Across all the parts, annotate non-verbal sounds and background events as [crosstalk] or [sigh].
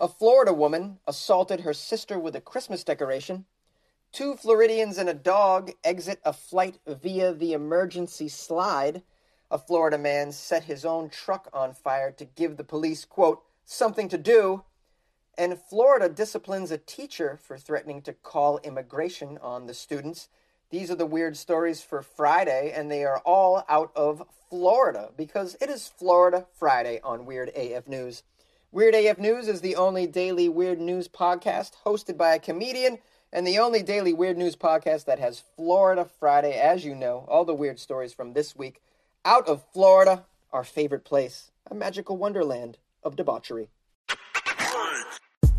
A Florida woman assaulted her sister with a Christmas decoration. Two Floridians and a dog exit a flight via the emergency slide. A Florida man set his own truck on fire to give the police, quote, something to do. And Florida disciplines a teacher for threatening to call immigration on the students. These are the weird stories for Friday, and they are all out of Florida because it is Florida Friday on Weird AF News. Weird AF News is the only daily weird news podcast hosted by a comedian and the only daily weird news podcast that has Florida Friday, as you know, all the weird stories from this week out of Florida, our favorite place, a magical wonderland of debauchery.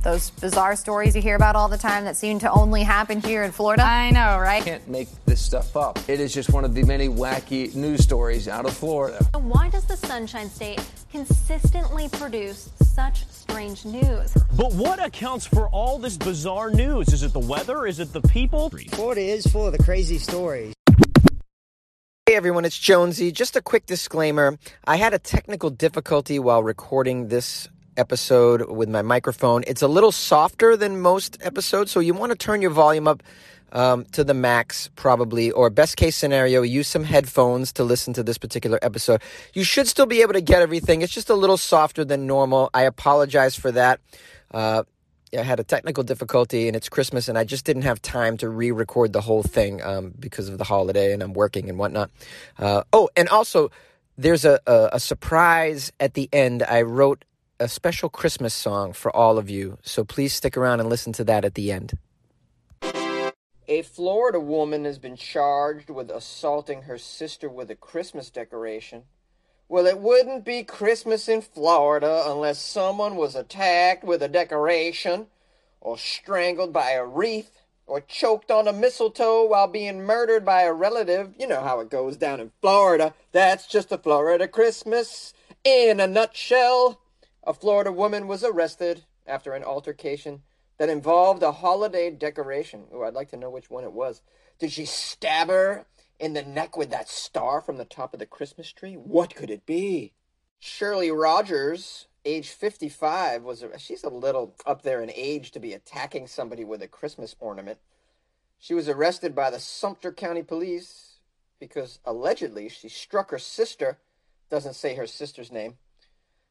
Those bizarre stories you hear about all the time that seem to only happen here in Florida. I know, right? Can't make this stuff up. It is just one of the many wacky news stories out of Florida. Why does the Sunshine State consistently produce such strange news? But what accounts for all this bizarre news? Is it the weather? Is it the people? Florida is full of the crazy stories. Hey everyone, it's Jonesy. Just a quick disclaimer. I had a technical difficulty while recording this episode with my microphone. It's a little softer than most episodes, so you want to turn your volume up um, to the max, probably, or best case scenario, use some headphones to listen to this particular episode. You should still be able to get everything. It's just a little softer than normal. I apologize for that. Uh, I had a technical difficulty and it's Christmas and I just didn't have time to re record the whole thing um, because of the holiday and I'm working and whatnot. Uh, oh, and also, there's a, a, a surprise at the end. I wrote a special Christmas song for all of you. So please stick around and listen to that at the end. A Florida woman has been charged with assaulting her sister with a Christmas decoration. Well, it wouldn't be Christmas in Florida unless someone was attacked with a decoration, or strangled by a wreath, or choked on a mistletoe while being murdered by a relative. You know how it goes down in Florida. That's just a Florida Christmas in a nutshell. A Florida woman was arrested after an altercation that involved a holiday decoration. Oh, I'd like to know which one it was. Did she stab her in the neck with that star from the top of the Christmas tree? What could it be? Shirley Rogers, age 55, was she's a little up there in age to be attacking somebody with a Christmas ornament. She was arrested by the Sumter County Police because allegedly she struck her sister, doesn't say her sister's name,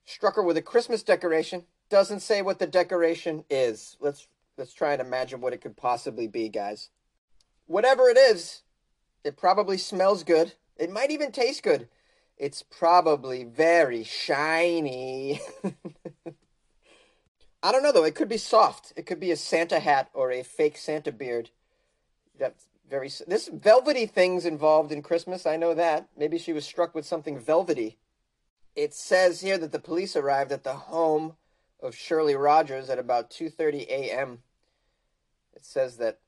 struck her with a Christmas decoration. Doesn't say what the decoration is. Let's let's try and imagine what it could possibly be, guys. Whatever it is, it probably smells good. It might even taste good. It's probably very shiny. [laughs] I don't know though. It could be soft. It could be a Santa hat or a fake Santa beard. That's very. This velvety thing's involved in Christmas. I know that. Maybe she was struck with something velvety. It says here that the police arrived at the home of Shirley Rogers at about 2:30 a.m. It says that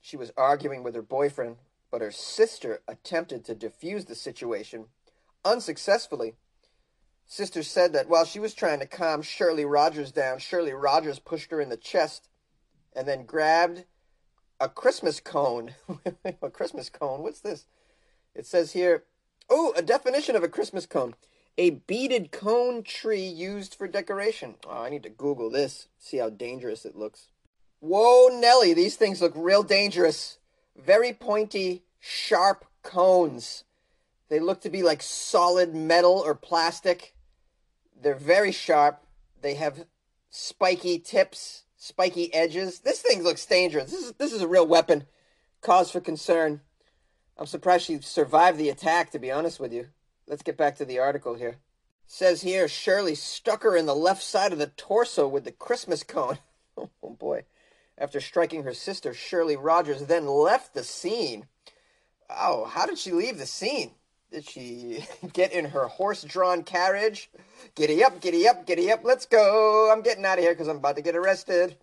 she was arguing with her boyfriend, but her sister attempted to defuse the situation unsuccessfully. Sister said that while she was trying to calm Shirley Rogers down, Shirley Rogers pushed her in the chest and then grabbed a Christmas cone. [laughs] a Christmas cone? What's this? It says here, oh, a definition of a Christmas cone a beaded cone tree used for decoration. Oh, I need to Google this, see how dangerous it looks. Whoa, Nelly, these things look real dangerous. Very pointy, sharp cones. They look to be like solid metal or plastic. They're very sharp. They have spiky tips, spiky edges. This thing looks dangerous. This is this is a real weapon. Cause for concern. I'm surprised she survived the attack, to be honest with you. Let's get back to the article here. says here Shirley stuck her in the left side of the torso with the Christmas cone. [laughs] oh boy. After striking her sister, Shirley Rogers then left the scene. Oh, how did she leave the scene? Did she [laughs] get in her horse drawn carriage? Giddy up, giddy up, giddy up, let's go. I'm getting out of here because I'm about to get arrested.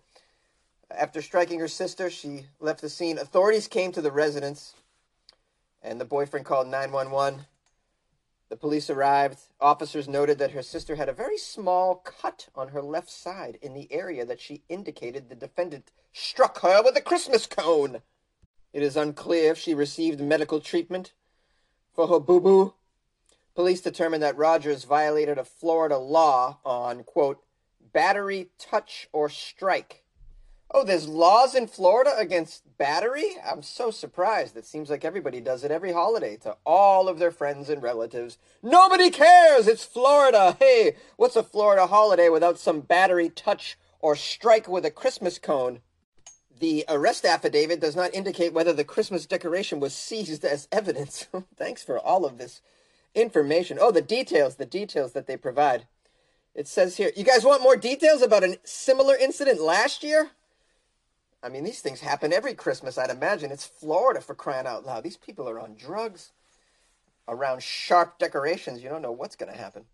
After striking her sister, she left the scene. Authorities came to the residence, and the boyfriend called 911. The police arrived. Officers noted that her sister had a very small cut on her left side in the area that she indicated the defendant struck her with a Christmas cone. It is unclear if she received medical treatment for her boo boo. Police determined that Rogers violated a Florida law on, quote, battery, touch, or strike. Oh, there's laws in Florida against battery? I'm so surprised. It seems like everybody does it every holiday to all of their friends and relatives. Nobody cares! It's Florida! Hey, what's a Florida holiday without some battery, touch, or strike with a Christmas cone? The arrest affidavit does not indicate whether the Christmas decoration was seized as evidence. [laughs] Thanks for all of this information. Oh, the details, the details that they provide. It says here, you guys want more details about a similar incident last year? I mean, these things happen every Christmas, I'd imagine. It's Florida for crying out loud. These people are on drugs. Around sharp decorations, you don't know what's going to happen.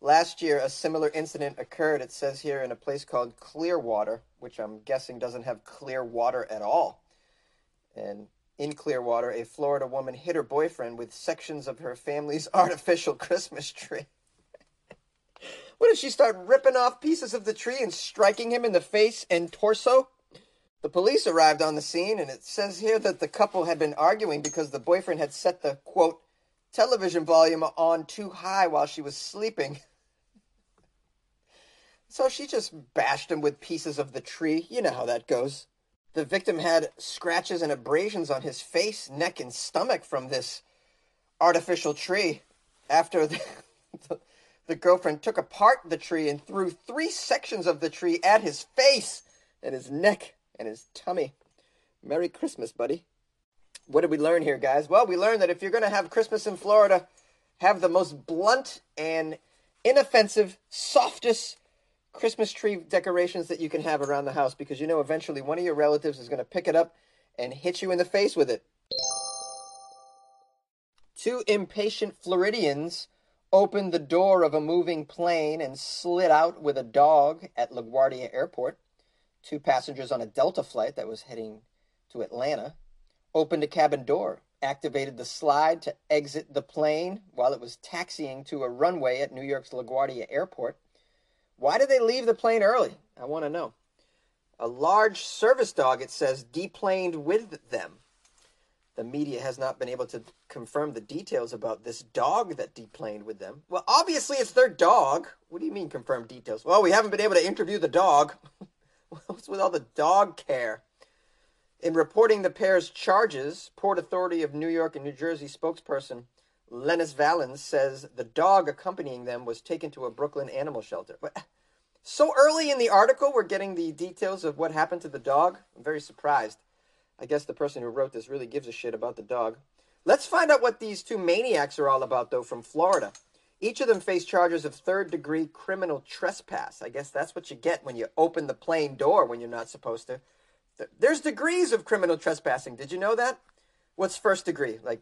Last year, a similar incident occurred, it says here, in a place called Clearwater, which I'm guessing doesn't have clear water at all. And in Clearwater, a Florida woman hit her boyfriend with sections of her family's [laughs] artificial Christmas tree. [laughs] what did she start ripping off pieces of the tree and striking him in the face and torso? The police arrived on the scene, and it says here that the couple had been arguing because the boyfriend had set the quote television volume on too high while she was sleeping. so she just bashed him with pieces of the tree. You know how that goes. The victim had scratches and abrasions on his face, neck, and stomach from this artificial tree. After the, the, [laughs] the girlfriend took apart the tree and threw three sections of the tree at his face and his neck and his tummy. Merry Christmas, buddy. What did we learn here, guys? Well, we learned that if you're going to have Christmas in Florida, have the most blunt and inoffensive, softest Christmas tree decorations that you can have around the house because you know eventually one of your relatives is going to pick it up and hit you in the face with it. Two impatient Floridians opened the door of a moving plane and slid out with a dog at LaGuardia Airport. Two passengers on a Delta flight that was heading to Atlanta opened a cabin door, activated the slide to exit the plane while it was taxiing to a runway at New York's LaGuardia Airport. Why did they leave the plane early? I want to know. A large service dog, it says, deplaned with them. The media has not been able to confirm the details about this dog that deplaned with them. Well, obviously it's their dog. What do you mean confirm details? Well, we haven't been able to interview the dog. [laughs] [laughs] What's with all the dog care? In reporting the pair's charges, Port Authority of New York and New Jersey spokesperson Lennis Valens says the dog accompanying them was taken to a Brooklyn animal shelter. But so early in the article, we're getting the details of what happened to the dog. I'm very surprised. I guess the person who wrote this really gives a shit about the dog. Let's find out what these two maniacs are all about, though, from Florida. Each of them face charges of third degree criminal trespass. I guess that's what you get when you open the plane door when you're not supposed to. There's degrees of criminal trespassing. Did you know that? What's first degree? Like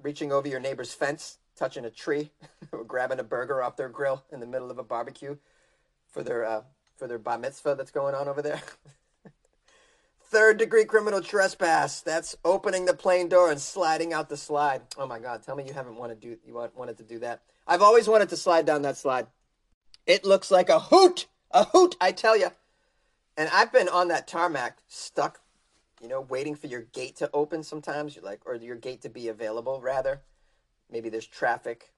reaching over your neighbor's fence, touching a tree, [laughs] or grabbing a burger off their grill in the middle of a barbecue for their uh, for their bar mitzvah that's going on over there. [laughs] Third degree criminal trespass. That's opening the plane door and sliding out the slide. Oh my God! Tell me you haven't wanted to do you want, wanted to do that. I've always wanted to slide down that slide. It looks like a hoot, a hoot. I tell you. And I've been on that tarmac, stuck, you know, waiting for your gate to open. Sometimes you're like, or your gate to be available. Rather, maybe there's traffic,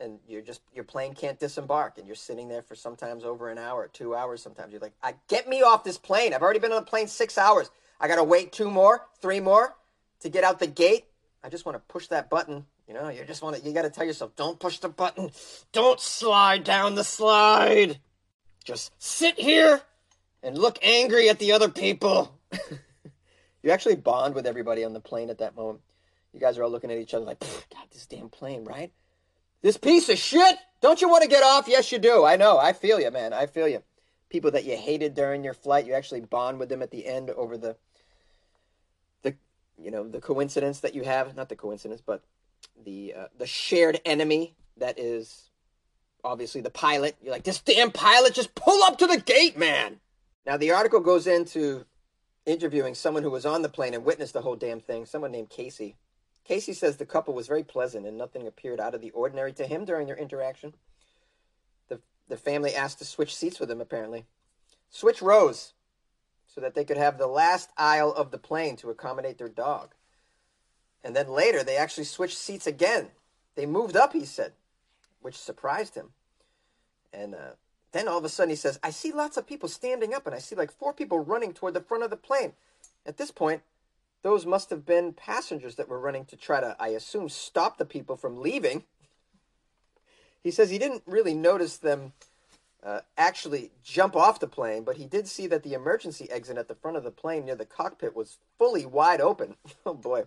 and you're just your plane can't disembark, and you're sitting there for sometimes over an hour, two hours. Sometimes you're like, I get me off this plane. I've already been on the plane six hours. I gotta wait two more, three more to get out the gate. I just want to push that button. You know, you just want to. You got to tell yourself, don't push the button. Don't slide down the slide. Just sit here and look angry at the other people. [laughs] you actually bond with everybody on the plane at that moment. You guys are all looking at each other like, God, this damn plane, right? This piece of shit! Don't you want to get off? Yes, you do. I know. I feel you, man. I feel you. People that you hated during your flight, you actually bond with them at the end over the, the, you know, the coincidence that you have. Not the coincidence, but the uh, the shared enemy that is obviously the pilot. You're like, this damn pilot, just pull up to the gate, man. Now the article goes into interviewing someone who was on the plane and witnessed the whole damn thing. Someone named Casey. Casey says the couple was very pleasant and nothing appeared out of the ordinary to him during their interaction. The, the family asked to switch seats with him, apparently. Switch rows so that they could have the last aisle of the plane to accommodate their dog. And then later, they actually switched seats again. They moved up, he said, which surprised him. And uh, Then all of a sudden he says, I see lots of people standing up and I see like four people running toward the front of the plane. At this point, those must have been passengers that were running to try to, I assume, stop the people from leaving. He says he didn't really notice them uh, actually jump off the plane, but he did see that the emergency exit at the front of the plane near the cockpit was fully wide open. [laughs] Oh boy.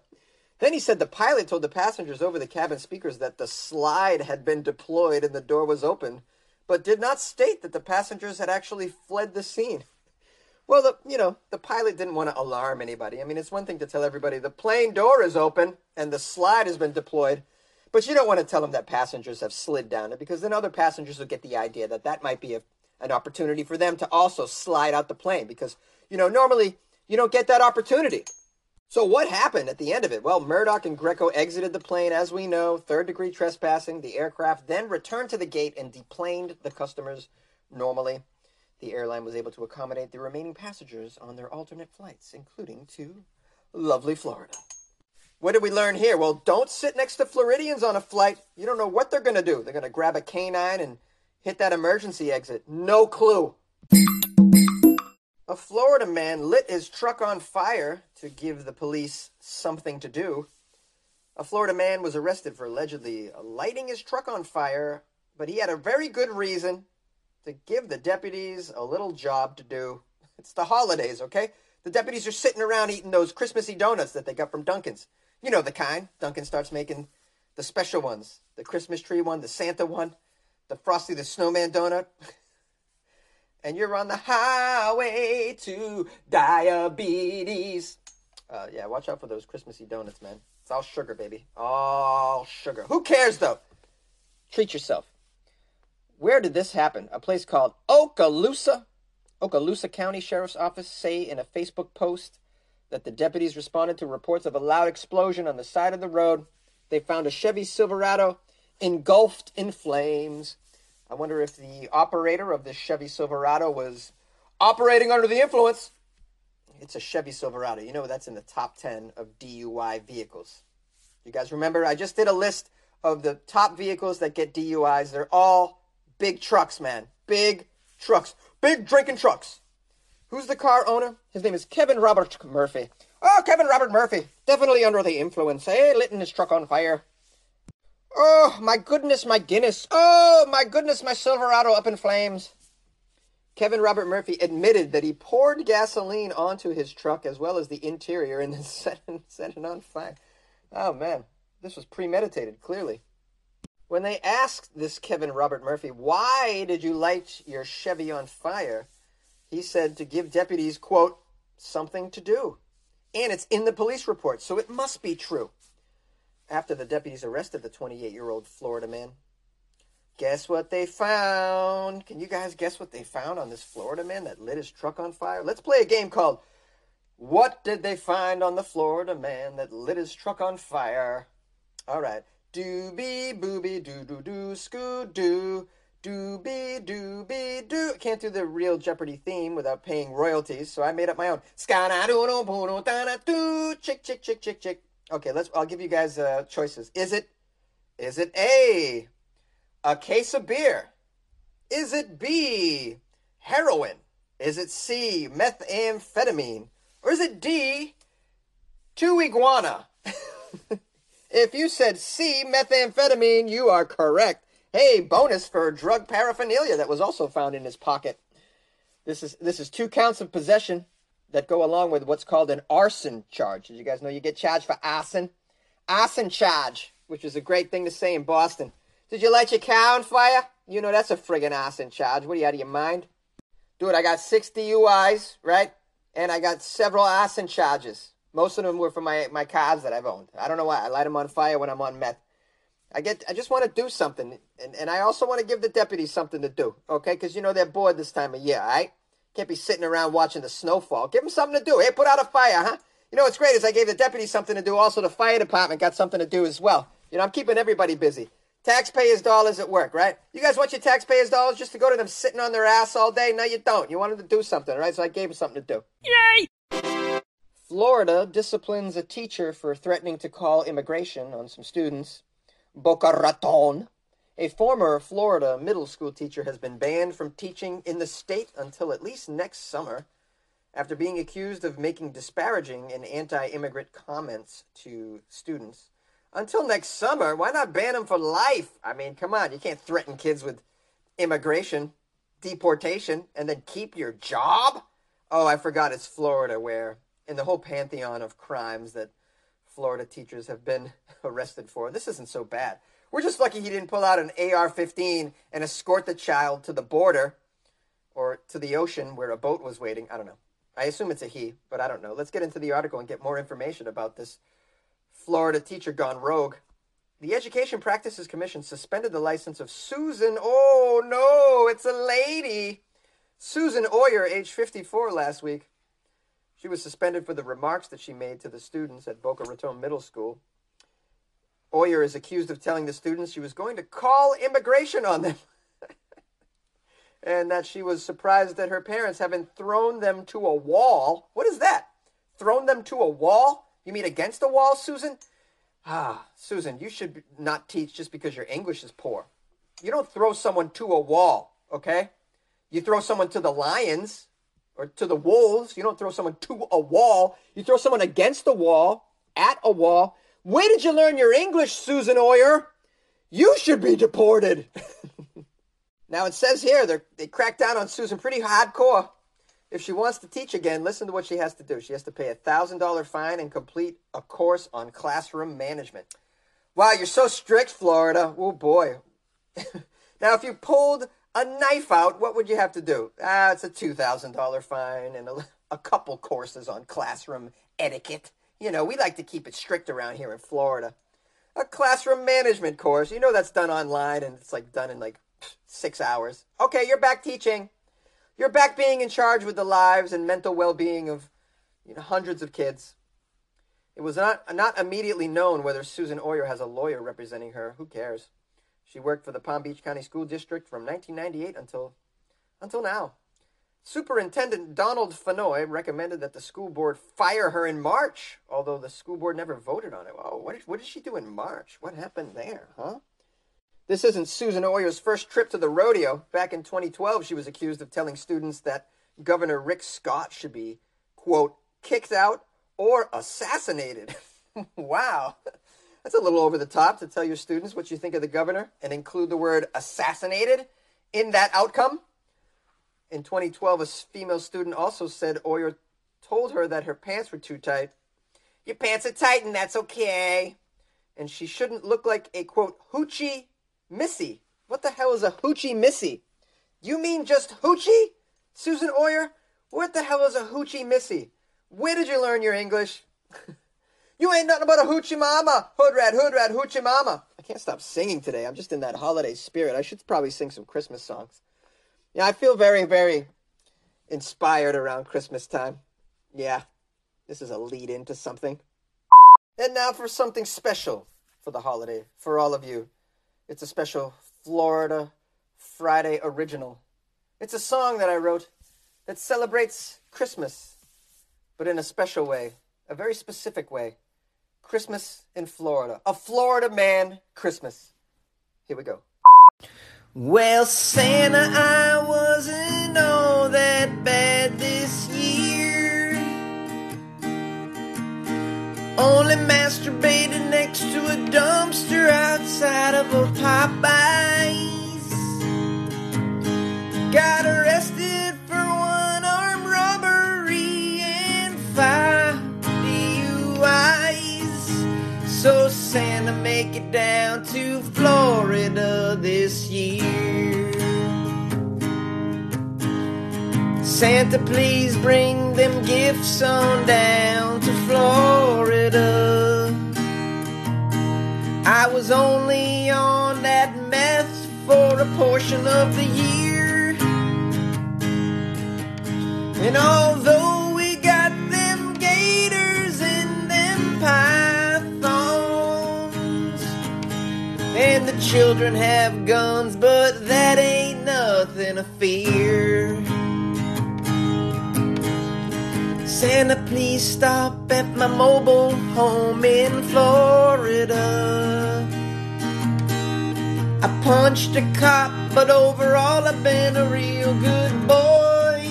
Then he said the pilot told the passengers over the cabin speakers that the slide had been deployed and the door was open, but did not state that the passengers had actually fled the scene. Well, the, you know, the pilot didn't want to alarm anybody. I mean, it's one thing to tell everybody the plane door is open and the slide has been deployed, but you don't want to tell them that passengers have slid down it because then other passengers will get the idea that that might be a, an opportunity for them to also slide out the plane because, you know, normally you don't get that opportunity. So what happened at the end of it? Well, Murdaugh and Greco exited the plane, as we know, third degree trespassing. The aircraft then returned to the gate and deplaned the customers normally. The airline was able to accommodate the remaining passengers on their alternate flights, including to lovely Florida. What did we learn here? Well, don't sit next to Floridians on a flight. You don't know what they're going to do. They're going to grab a canine and hit that emergency exit. No clue. A Florida man lit his truck on fire to give the police something to do. A Florida man was arrested for allegedly lighting his truck on fire, but he had a very good reason to give the deputies a little job to do. [laughs] It's the holidays, okay? The deputies are sitting around eating those Christmassy donuts that they got from Dunkin's. You know the kind. Dunkin' starts making the special ones the Christmas tree one, the Santa one, the Frosty the Snowman donut. [laughs] and you're on the highway to diabetes. Uh, yeah, watch out for those Christmassy donuts, man. It's all sugar, baby. All sugar. Who cares, though? Treat yourself. Where did this happen? A place called Okaloosa. Okaloosa County Sheriff's Office say in a Facebook post that the deputies responded to reports of a loud explosion on the side of the road. They found a Chevy Silverado engulfed in flames. I wonder if the operator of this Chevy Silverado was operating under the influence. It's a Chevy Silverado. You know that's in the top 10 of DUI vehicles. You guys remember I just did a list of the top vehicles that get DUIs. They're all big trucks, man. Big trucks. Big drinking trucks. Who's the car owner? His name is Kevin Robert Murphy. Oh, Kevin Robert Murphy. Definitely under the influence. Hey, lighting his truck on fire. Oh, my goodness, my Guinness. Oh, my goodness, my Silverado up in flames. Kevin Robert Murphy admitted that he poured gasoline onto his truck as well as the interior and then [laughs] set set it on fire. Oh, man. This was premeditated, clearly. When they asked this Kevin Robert Murphy, why did you light your Chevy on fire? He said to give deputies, quote, something to do. And it's in the police report, so it must be true after the deputies arrested the 28 year old Florida man. Guess what they found? Can you guys guess what they found on this Florida man that lit his truck on fire? Let's play a game called What Did They Find on the Florida Man That Lit His Truck on Fire? All right. Doobie booby doo doo doo scoo doo. Doobie doobie doo. Can't do the real Jeopardy theme without paying royalties, so I made up my own. Chick chick chick chick chick. Okay, let's. I'll give you guys uh, choices. Is it, is it A, a case of beer? Is it B, heroin? Is it C, methamphetamine? Or is it D, two iguana? [laughs] if you said C, methamphetamine, you are correct. Hey, bonus for drug paraphernalia that was also found in his pocket. This is this is two counts of possession that go along with what's called an arson charge. Did you guys know you get charged for arson? Arson charge, which is a great thing to say in Boston. Did you light your car on fire? You know that's a friggin' arson charge. What are you out of your mind? Dude, I got six DUIs, right? And I got several arson charges. Most of them were for my, my cars that I've owned. I don't know why. I light them on fire when I'm on meth. I get I just want to do something. And, and I also want to give the deputies something to do, okay? Because, you know, they're bored this time of year, all right? Can't be sitting around watching the snowfall. Give them something to do. Hey, put out a fire, huh? You know what's great is I gave the deputies something to do. Also, the fire department got something to do as well. You know, I'm keeping everybody busy. Taxpayers' dollars at work, right? You guys want your taxpayers' dollars just to go to them sitting on their ass all day? No, you don't. You want them to do something, right? So I gave them something to do. Yay! Florida disciplines a teacher for threatening to call immigration on some students. Boca Raton. A former Florida middle school teacher has been banned from teaching in the state until at least next summer after being accused of making disparaging and anti immigrant comments to students. Until next summer, why not ban him for life? I mean, come on, you can't threaten kids with immigration, deportation, and then keep your job? Oh, I forgot it's Florida, where in the whole pantheon of crimes that Florida teachers have been [laughs] arrested for, this isn't so bad. We're just lucky he didn't pull out an AR 15 and escort the child to the border or to the ocean where a boat was waiting. I don't know. I assume it's a he, but I don't know. Let's get into the article and get more information about this Florida teacher gone rogue. The Education Practices Commission suspended the license of Susan. Oh no, it's a lady. Susan Oyer, age 54, last week. She was suspended for the remarks that she made to the students at Boca Raton Middle School. Oyer is accused of telling the students she was going to call immigration on them. [laughs] and that she was surprised that her parents haven't thrown them to a wall. What is that? Thrown them to a wall? You mean against a wall, Susan? Ah, Susan, you should not teach just because your English is poor. You don't throw someone to a wall, okay? You throw someone to the lions or to the wolves. You don't throw someone to a wall. You throw someone against the wall, at a wall. Where did you learn your English, Susan Oyer? You should be deported. [laughs] now it says here they they cracked down on Susan pretty hardcore. If she wants to teach again, listen to what she has to do. She has to pay a thousand dollar fine and complete a course on classroom management. Wow, you're so strict, Florida. Oh boy. [laughs] now, if you pulled a knife out, what would you have to do? Ah, it's a two thousand dollar fine and a, a couple courses on classroom etiquette. You know, we like to keep it strict around here in Florida. A classroom management course. You know that's done online and it's like done in like six hours. Okay, you're back teaching. You're back being in charge with the lives and mental well-being of you know, hundreds of kids. It was not not immediately known whether Susan Oyer has a lawyer representing her. Who cares? She worked for the Palm Beach County School District from 1998 until until now. Superintendent Donald Fennoy recommended that the school board fire her in March, although the school board never voted on it. Oh, what did, what did she do in March? What happened there, huh? This isn't Susan Oyer's first trip to the rodeo. Back in 2012, she was accused of telling students that Governor Rick Scott should be, quote, kicked out or assassinated. [laughs] wow. That's a little over the top to tell your students what you think of the governor and include the word assassinated in that outcome. In 2012, a female student also said Oyer told her that her pants were too tight. Your pants are tight and that's okay. And she shouldn't look like a quote, hoochie missy. What the hell is a hoochie missy? You mean just hoochie? Susan Oyer? What the hell is a hoochie missy? Where did you learn your English? [laughs] you ain't nothing but a hoochie mama. Hood rat, hood rat, hoochie mama. I can't stop singing today. I'm just in that holiday spirit. I should probably sing some Christmas songs. Yeah, I feel very, very inspired around Christmas time. Yeah, this is a lead into something. And now for something special for the holiday for all of you. It's a special Florida Friday original. It's a song that I wrote that celebrates Christmas, but in a special way, a very specific way. Christmas in Florida. A Florida man Christmas. Here we go. Well, Santa, I wasn't all that bad this year. Only masturbated next to a dumpster outside of a Popeyes. Down to Florida this year. Santa, please bring them gifts on down to Florida. I was only on that meth for a portion of the year. And although and the children have guns, but that ain't nothing to fear. Santa, please stop at my mobile home in Florida. I punched a cop, but overall I've been a real good boy.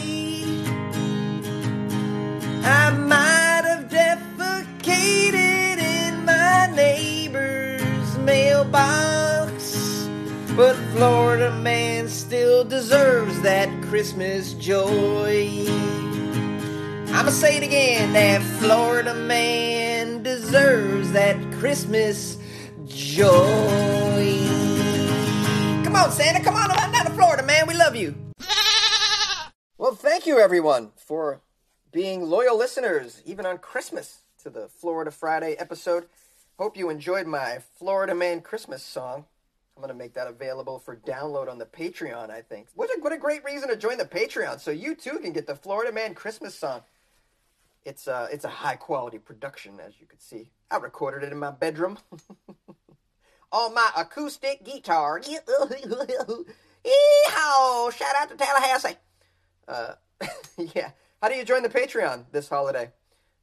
I might have defecated mailbox, but Florida man still deserves that Christmas joy. I'ma say it again, that Florida man deserves that Christmas joy. Come on, Santa, come on, I'm to Florida, man. We love you. Well, thank you everyone for being loyal listeners, even on Christmas, to the Florida Friday episode. Hope you enjoyed my Florida Man Christmas song. I'm gonna make that available for download on the Patreon. I think. What a what a great reason to join the Patreon, so you too can get the Florida Man Christmas song. It's a it's a high quality production, as you can see. I recorded it in my bedroom [laughs] on my acoustic guitar. [laughs] Yeehaw! Shout out to Tallahassee. Uh, [laughs] yeah. How do you join the Patreon this holiday?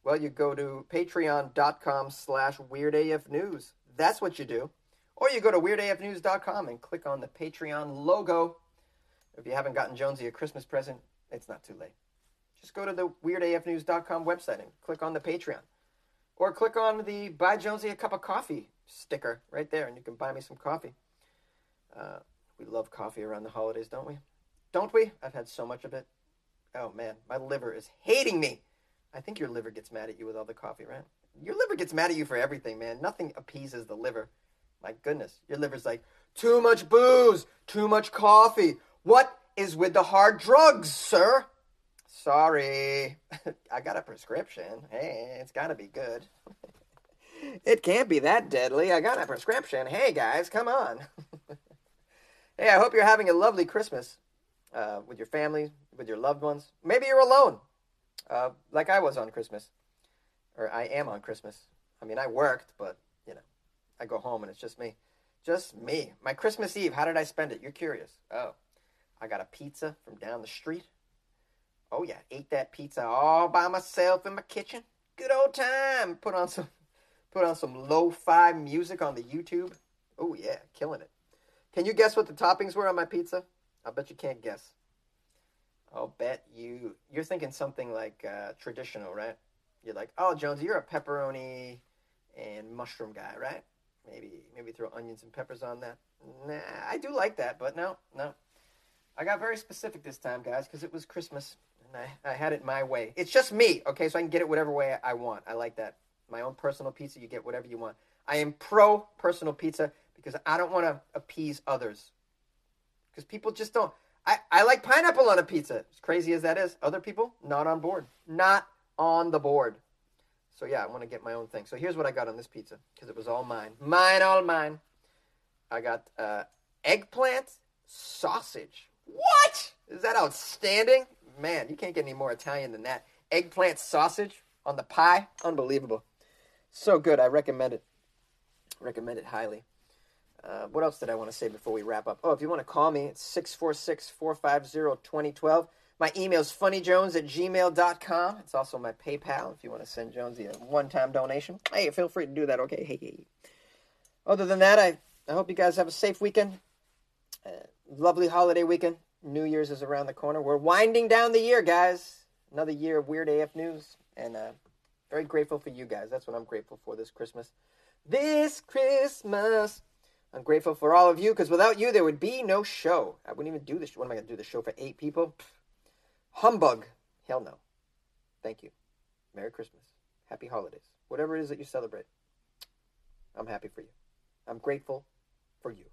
Well, you go to patreon.com slash weirdafnews. That's what you do. Or you go to weirdafnews.com and click on the Patreon logo. If you haven't gotten Jonesy a Christmas present, it's not too late. Just go to the weirdafnews.com website and click on the Patreon. Or click on the Buy Jonesy a Cup of Coffee sticker right there, and you can buy me some coffee. Uh, we love coffee around the holidays, don't we? Don't we? I've had so much of it. Oh man, my liver is hating me. I think your liver gets mad at you with all the coffee, right? Your liver gets mad at you for everything, man. Nothing appeases the liver. My goodness, your liver's like, too much booze, too much coffee. What is with the hard drugs, sir? Sorry. [laughs] I got a prescription. Hey, it's got to be good. [laughs] it can't be that deadly. I got a prescription. Hey, guys, come on. [laughs] hey, I hope you're having a lovely Christmas uh, with your family, with your loved ones. Maybe you're alone, uh, like I was on Christmas, or I am on Christmas. I mean, I worked, but you know, I go home and it's just me, just me. My Christmas Eve. How did I spend it? You're curious. Oh, I got a pizza from down the street. Oh yeah, ate that pizza all by myself in my kitchen. Good old time. Put on some, put on some lo-fi music on the YouTube. Oh yeah, killing it. Can you guess what the toppings were on my pizza? I bet you can't guess. I'll bet you you're thinking something like uh, traditional, right? You're like, oh, Jones, you're a pepperoni and mushroom guy, right? Maybe maybe throw onions and peppers on that. Nah, I do like that, but no, no. I got very specific this time, guys, because it was Christmas and I, I had it my way. It's just me, okay? So I can get it whatever way I want. I like that. My own personal pizza, you get whatever you want. I am pro personal pizza because I don't want to appease others. Because people just don't. I, I like pineapple on a pizza. As crazy as that is, other people not on board. Not on the board. So yeah, I want to get my own thing. So here's what I got on this pizza because it was all mine, mine, all mine. I got uh, eggplant sausage. What is that outstanding? Man, you can't get any more Italian than that. Eggplant sausage on the pie, unbelievable. So good. I recommend it. Recommend it highly. Uh, what else did I want to say before we wrap up? Oh, if you want to call me, it's 646 450 2012. My email is funnyjones at gmail.com. It's also my PayPal if you want to send Jonesy a one time donation. Hey, feel free to do that, okay? Hey, hey. Other than that, I, I hope you guys have a safe weekend. Uh, lovely holiday weekend. New Year's is around the corner. We're winding down the year, guys. Another year of Weird AF News. And uh, very grateful for you guys. That's what I'm grateful for this Christmas. This Christmas. I'm grateful for all of you because without you, there would be no show. I wouldn't even do this. What am I going to do? The show for eight people? Pfft. Humbug. Hell no. Thank you. Merry Christmas. Happy holidays. Whatever it is that you celebrate. I'm happy for you. I'm grateful for you.